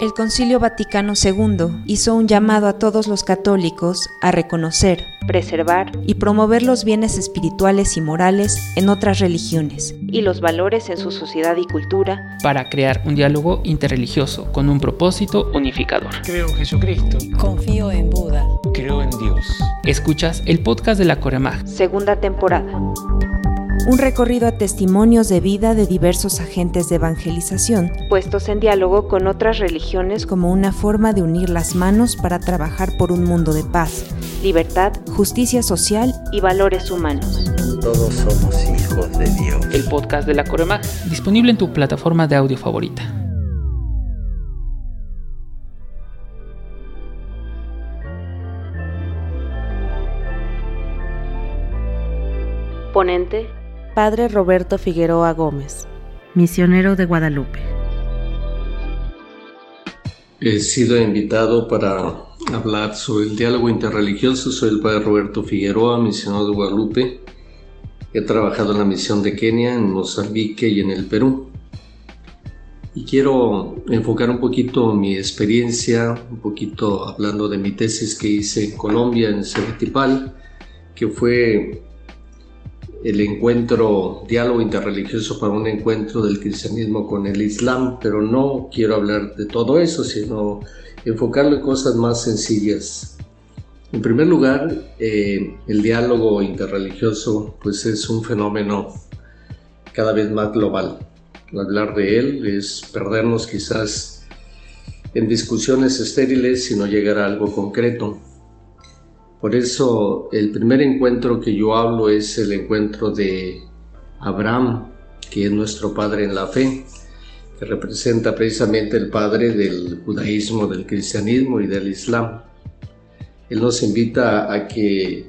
El Concilio Vaticano II hizo un llamado a todos los católicos a reconocer, preservar y promover los bienes espirituales y morales en otras religiones y los valores en su sociedad y cultura para crear un diálogo interreligioso con un propósito unificador. Creo en Jesucristo. Confío en Buda. Creo en Dios. Escuchas el podcast de la Coremag. Segunda temporada un recorrido a testimonios de vida de diversos agentes de evangelización, puestos en diálogo con otras religiones como una forma de unir las manos para trabajar por un mundo de paz, libertad, justicia social y valores humanos. Todos somos hijos de Dios. El podcast de la Coremag, disponible en tu plataforma de audio favorita. Ponente Padre Roberto Figueroa Gómez, misionero de Guadalupe. He sido invitado para hablar sobre el diálogo interreligioso. Soy el Padre Roberto Figueroa, misionero de Guadalupe. He trabajado en la misión de Kenia, en Mozambique y en el Perú. Y quiero enfocar un poquito mi experiencia, un poquito hablando de mi tesis que hice en Colombia, en Ceretipal, que fue el encuentro, diálogo interreligioso para un encuentro del cristianismo con el islam, pero no quiero hablar de todo eso, sino enfocarlo en cosas más sencillas. En primer lugar, eh, el diálogo interreligioso pues es un fenómeno cada vez más global. Hablar de él es perdernos quizás en discusiones estériles, sino llegar a algo concreto. Por eso el primer encuentro que yo hablo es el encuentro de Abraham, que es nuestro padre en la fe, que representa precisamente el padre del judaísmo, del cristianismo y del islam. Él nos invita a que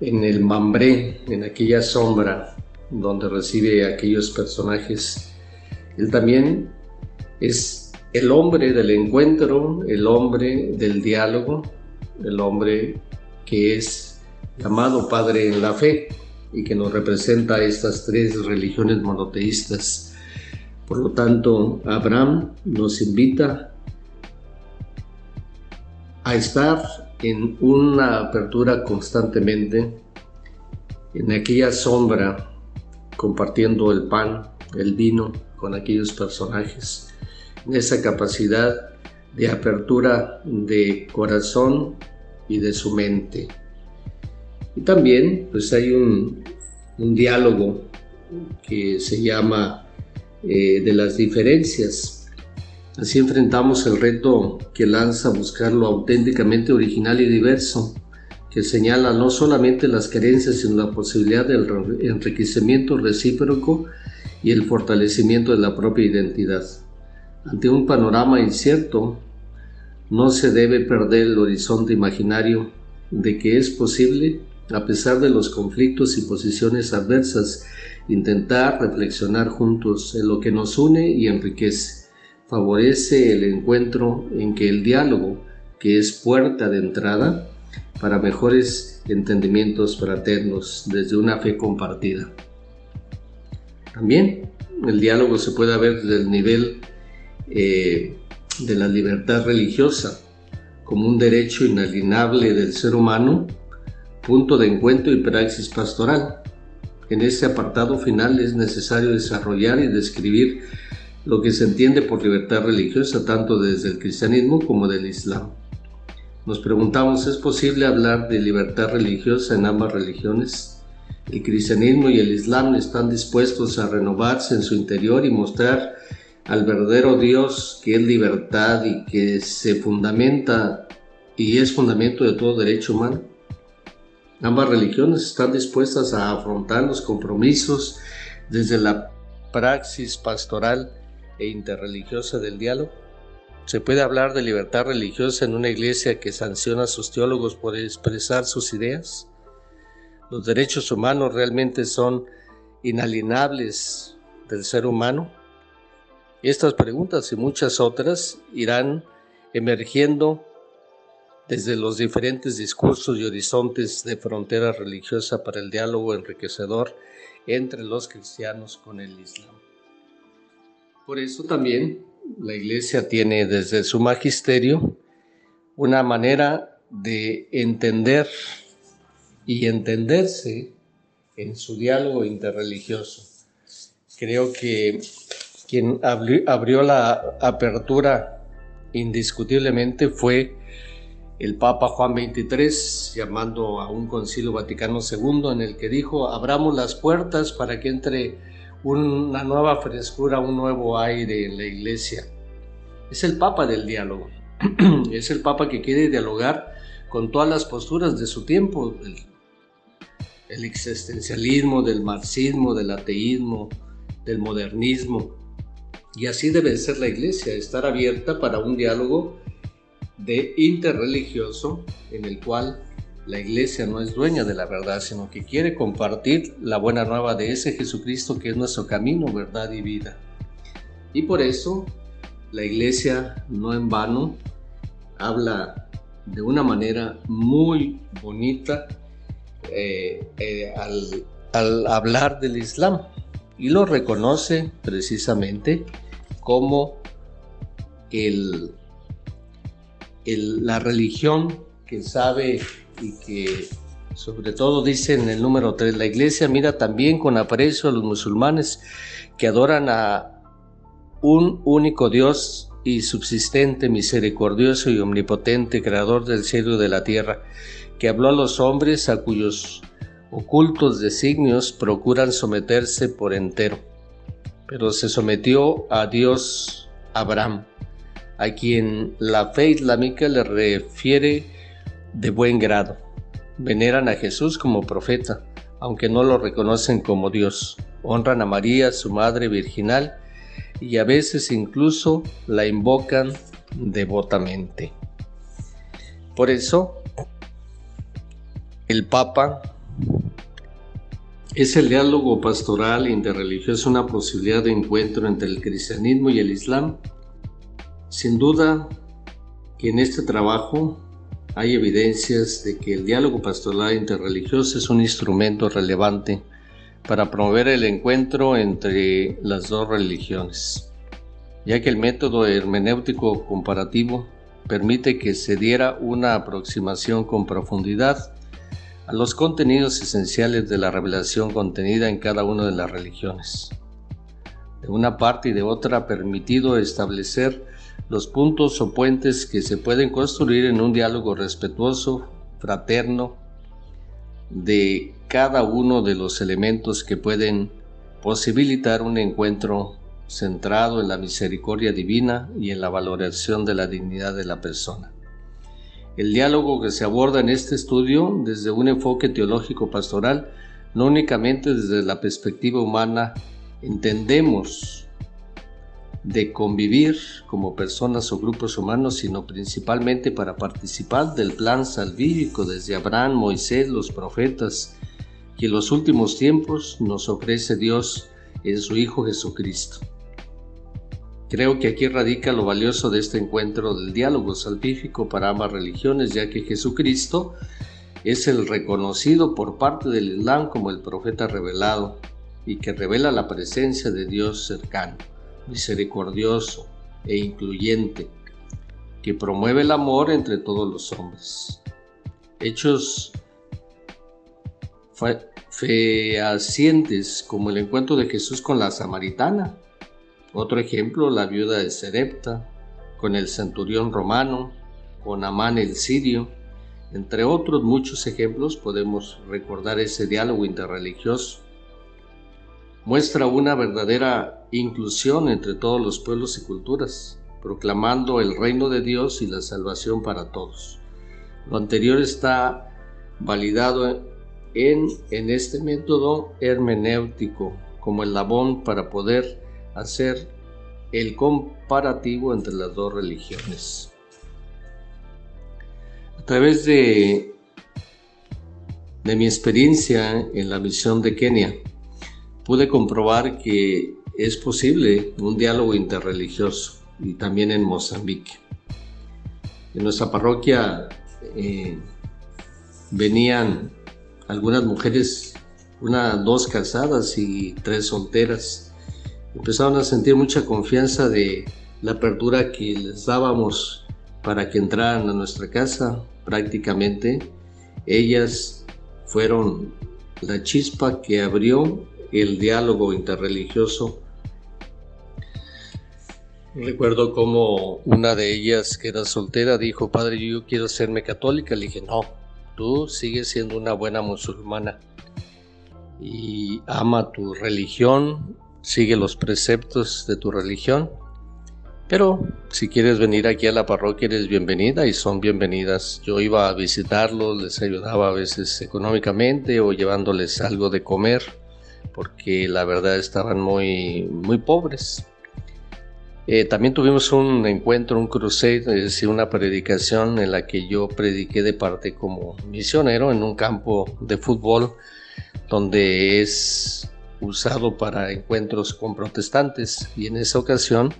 en el Mambré, en aquella sombra donde recibe a aquellos personajes, él también es el hombre del encuentro, el hombre del diálogo, el hombre es llamado Padre en la fe y que nos representa estas tres religiones monoteístas. Por lo tanto, Abraham nos invita a estar en una apertura constantemente, en aquella sombra, compartiendo el pan, el vino con aquellos personajes, en esa capacidad de apertura de corazón y de su mente. Y también pues hay un, diálogo que se llama eh, de las diferencias. Así enfrentamos el reto que lanza buscar lo auténticamente original y diverso, que señala no solamente las carencias, sino la posibilidad del enriquecimiento recíproco y el fortalecimiento de la propia identidad. Ante un panorama incierto, no se debe perder el horizonte imaginario de que es posible, a pesar de los conflictos y posiciones adversas, intentar reflexionar juntos en lo que nos une y enriquece. Favorece el encuentro en que el diálogo, que es puerta de entrada para mejores entendimientos fraternos desde una fe compartida. También el diálogo se puede ver desde el nivel eh, de la libertad religiosa como un derecho inalienable del ser humano, punto de encuentro y praxis pastoral. En este apartado final es necesario desarrollar y describir lo que se entiende por libertad religiosa tanto desde el cristianismo como del islam. Nos preguntamos, ¿es posible hablar de libertad religiosa en ambas religiones? El cristianismo y el islam están dispuestos a renovarse en su interior y mostrar al verdadero Dios que es libertad y que se fundamenta y es fundamento de todo derecho humano. Ambas religiones están dispuestas a afrontar los compromisos desde la praxis pastoral e interreligiosa del diálogo. Se puede hablar de libertad religiosa en una iglesia que sanciona a sus teólogos por expresar sus ideas. Los derechos humanos realmente son inalienables del ser humano. Estas preguntas y muchas otras irán emergiendo desde los diferentes discursos y horizontes de frontera religiosa para el diálogo enriquecedor entre los cristianos con el Islam. Por eso también la iglesia tiene desde su magisterio una manera de entender y entenderse en su diálogo interreligioso. Creo que quien abrió la apertura indiscutiblemente fue el Papa Juan XXIII, llamando a un concilio Vaticano II, en el que dijo, abramos las puertas para que entre una nueva frescura, un nuevo aire en la iglesia. Es el Papa del diálogo, es el Papa que quiere dialogar con todas las posturas de su tiempo, el, el existencialismo, del marxismo, del ateísmo, del modernismo. Y así debe ser la iglesia, estar abierta para un diálogo de interreligioso en el cual la iglesia no es dueña de la verdad, sino que quiere compartir la buena nueva de ese Jesucristo que es nuestro camino, verdad y vida. Y por eso la iglesia no en vano habla de una manera muy bonita eh, eh, al, al hablar del Islam y lo reconoce precisamente como el la religión que sabe y que sobre todo dice en el número 3, la iglesia mira también con aprecio a los musulmanes que adoran a un único Dios y subsistente, misericordioso y omnipotente, creador del cielo y de la tierra, que habló a los hombres a cuyos ocultos designios procuran someterse por entero. Pero se sometió a Dios Abraham a quien la fe islámica le refiere de buen grado. Veneran a Jesús como profeta, aunque no lo reconocen como Dios. Honran a María, su madre virginal, y a veces incluso la invocan devotamente. Por eso, el Papa es el diálogo pastoral interreligioso una posibilidad de encuentro entre el cristianismo y el islam. Sin duda que en este trabajo hay evidencias de que el diálogo pastoral interreligioso es un instrumento relevante para promover el encuentro entre las dos religiones, ya que el método hermenéutico comparativo permite que se diera una aproximación con profundidad a los contenidos esenciales de la revelación contenida en cada una de las religiones. De una parte y de otra ha permitido establecer los puntos o puentes que se pueden construir en un diálogo respetuoso, fraterno, de cada uno de los elementos que pueden posibilitar un encuentro centrado en la misericordia divina y en la valoración de la dignidad de la persona. El diálogo que se aborda en este estudio desde un enfoque teológico pastoral, no únicamente desde la perspectiva humana, entendemos de convivir como personas o grupos humanos, sino principalmente para participar del plan salvífico desde Abraham, Moisés, los profetas, que en los últimos tiempos nos ofrece Dios en su Hijo Jesucristo. Creo que aquí radica lo valioso de este encuentro del diálogo salvífico para ambas religiones, ya que Jesucristo es el reconocido por parte del Islam como el profeta revelado y que revela la presencia de Dios cercano misericordioso e incluyente, que promueve el amor entre todos los hombres. Hechos fehacientes como el encuentro de Jesús con la samaritana. Otro ejemplo, la viuda de Serepta, con el centurión romano, con Amán el sirio. Entre otros muchos ejemplos podemos recordar ese diálogo interreligioso muestra una verdadera inclusión entre todos los pueblos y culturas, proclamando el reino de Dios y la salvación para todos. Lo anterior está validado en, en este método hermenéutico como el labón para poder hacer el comparativo entre las dos religiones. A través de, de mi experiencia en la misión de Kenia, pude comprobar que es posible un diálogo interreligioso y también en Mozambique. En nuestra parroquia eh, venían algunas mujeres, una, dos casadas y tres solteras. Empezaron a sentir mucha confianza de la apertura que les dábamos para que entraran a nuestra casa, prácticamente ellas fueron la chispa que abrió el diálogo interreligioso. Recuerdo como una de ellas, que era soltera, dijo, padre, yo quiero serme católica. Le dije, no, tú sigues siendo una buena musulmana y ama tu religión, sigue los preceptos de tu religión. Pero si quieres venir aquí a la parroquia eres bienvenida y son bienvenidas. Yo iba a visitarlos, les ayudaba a veces económicamente o llevándoles algo de comer porque la verdad estaban muy, muy pobres. Eh, también tuvimos un encuentro, un crusade, es decir, una predicación en la que yo prediqué de parte como misionero en un campo de fútbol donde es usado para encuentros con protestantes y en esa ocasión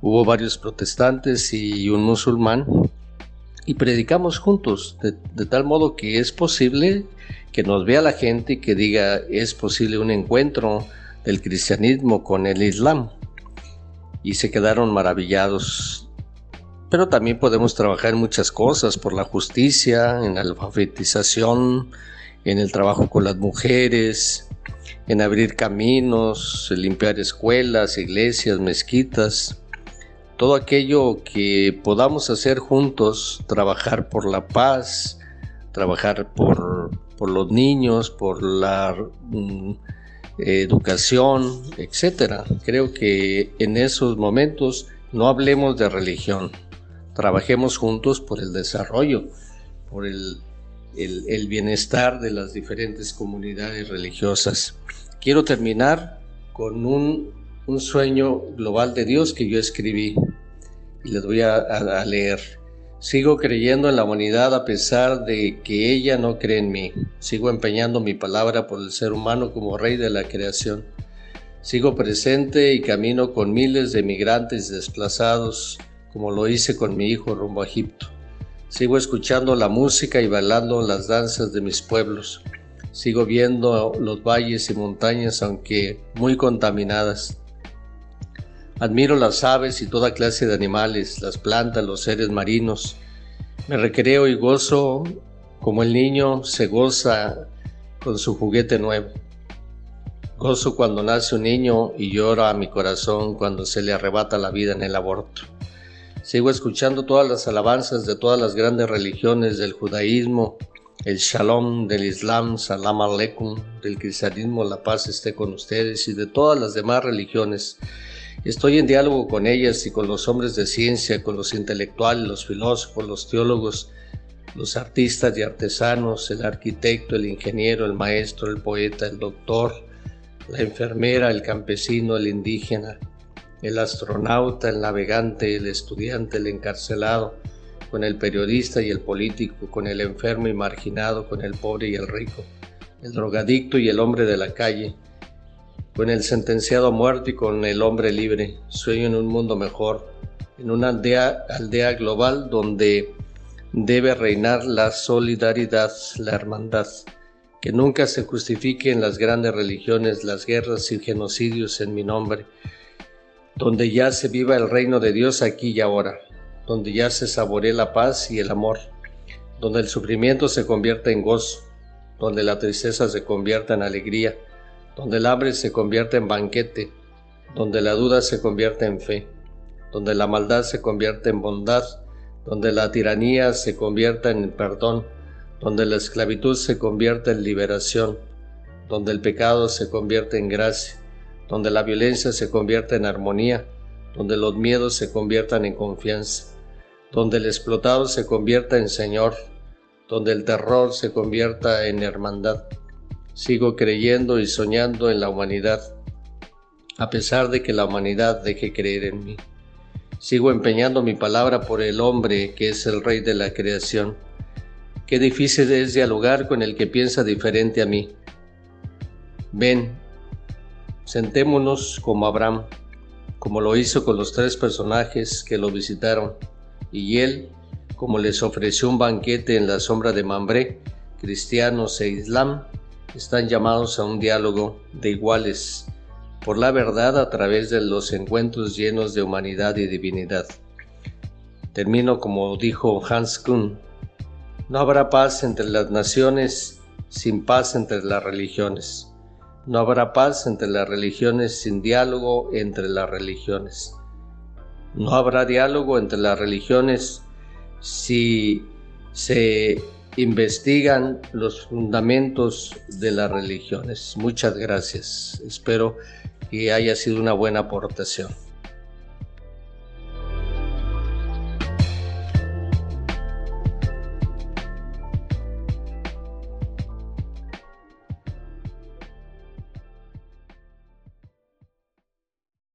hubo varios protestantes y un musulmán y predicamos juntos de, tal modo que es posible que nos vea la gente y que diga es posible un encuentro del cristianismo con el islam y se quedaron maravillados. Pero también podemos trabajar en muchas cosas, por la justicia, en la alfabetización, en el trabajo con las mujeres, en abrir caminos, limpiar escuelas, iglesias, mezquitas, todo aquello que podamos hacer juntos, trabajar por la paz, trabajar por, por los niños, por la mm, educación, etcétera. Creo que en esos momentos no hablemos de religión, trabajemos juntos por el desarrollo, por el, el, bienestar de las diferentes comunidades religiosas. Quiero terminar con un, un, sueño global de Dios que yo escribí y les voy a, a leer. Sigo creyendo en la humanidad a pesar de que ella no cree en mí. Sigo empeñando mi palabra por el ser humano como rey de la creación. Sigo presente y camino con miles de migrantes desplazados, como lo hice con mi hijo rumbo a Egipto. Sigo escuchando la música y bailando las danzas de mis pueblos. Sigo viendo los valles y montañas, aunque muy contaminadas. Admiro las aves y toda clase de animales, las plantas, los seres marinos. Me recreo y gozo como el niño se goza con su juguete nuevo. Gozo cuando nace un niño y llora a mi corazón cuando se le arrebata la vida en el aborto. Sigo escuchando todas las alabanzas de todas las grandes religiones del judaísmo, el shalom del islam, salam aleikum, del cristianismo, la paz esté con ustedes y de todas las demás religiones. Estoy en diálogo con ellas y con los hombres de ciencia, con los intelectuales, los filósofos, los teólogos, los artistas y artesanos, el arquitecto, el ingeniero, el maestro, el poeta, el doctor, la enfermera, el campesino, el indígena, el astronauta, el navegante, el estudiante, el encarcelado, con el periodista y el político, con el enfermo y marginado, con el pobre y el rico, el drogadicto y el hombre de la calle, con el sentenciado a muerte y con el hombre libre. Sueño en un mundo mejor, en una aldea, aldea global donde debe reinar la solidaridad, la hermandad, que nunca se justifiquen las grandes religiones, las guerras y genocidios en mi nombre, donde ya se viva el reino de Dios aquí y ahora, donde ya se saboree la paz y el amor, donde el sufrimiento se convierta en gozo, donde la tristeza se convierta en alegría, donde el hambre se convierte en banquete, donde la duda se convierte en fe, donde la maldad se convierte en bondad, donde la tiranía se convierta en perdón, donde la esclavitud se convierte en liberación, donde el pecado se convierte en gracia, donde la violencia se convierte en armonía, donde los miedos se conviertan en confianza, donde el explotado se convierta en Señor, donde el terror se convierta en hermandad Sigo creyendo y soñando en la humanidad, a pesar de que la humanidad deje creer en mí. Sigo empeñando mi palabra por el hombre que es el rey de la creación. Qué difícil es dialogar con el que piensa diferente a mí. Ven, sentémonos como Abraham, como lo hizo con los tres personajes que lo visitaron, y él, como les ofreció un banquete en la sombra de Mambré, cristianos e islam, están llamados a un diálogo de iguales, por la verdad a través de los encuentros llenos de humanidad y divinidad. Termino como dijo Hans Kuhn, no habrá paz entre las naciones sin paz entre las religiones. No habrá paz entre las religiones sin diálogo entre las religiones. No habrá diálogo entre las religiones si se investigan los fundamentos de las religiones. Muchas gracias. Espero que haya sido una buena aportación.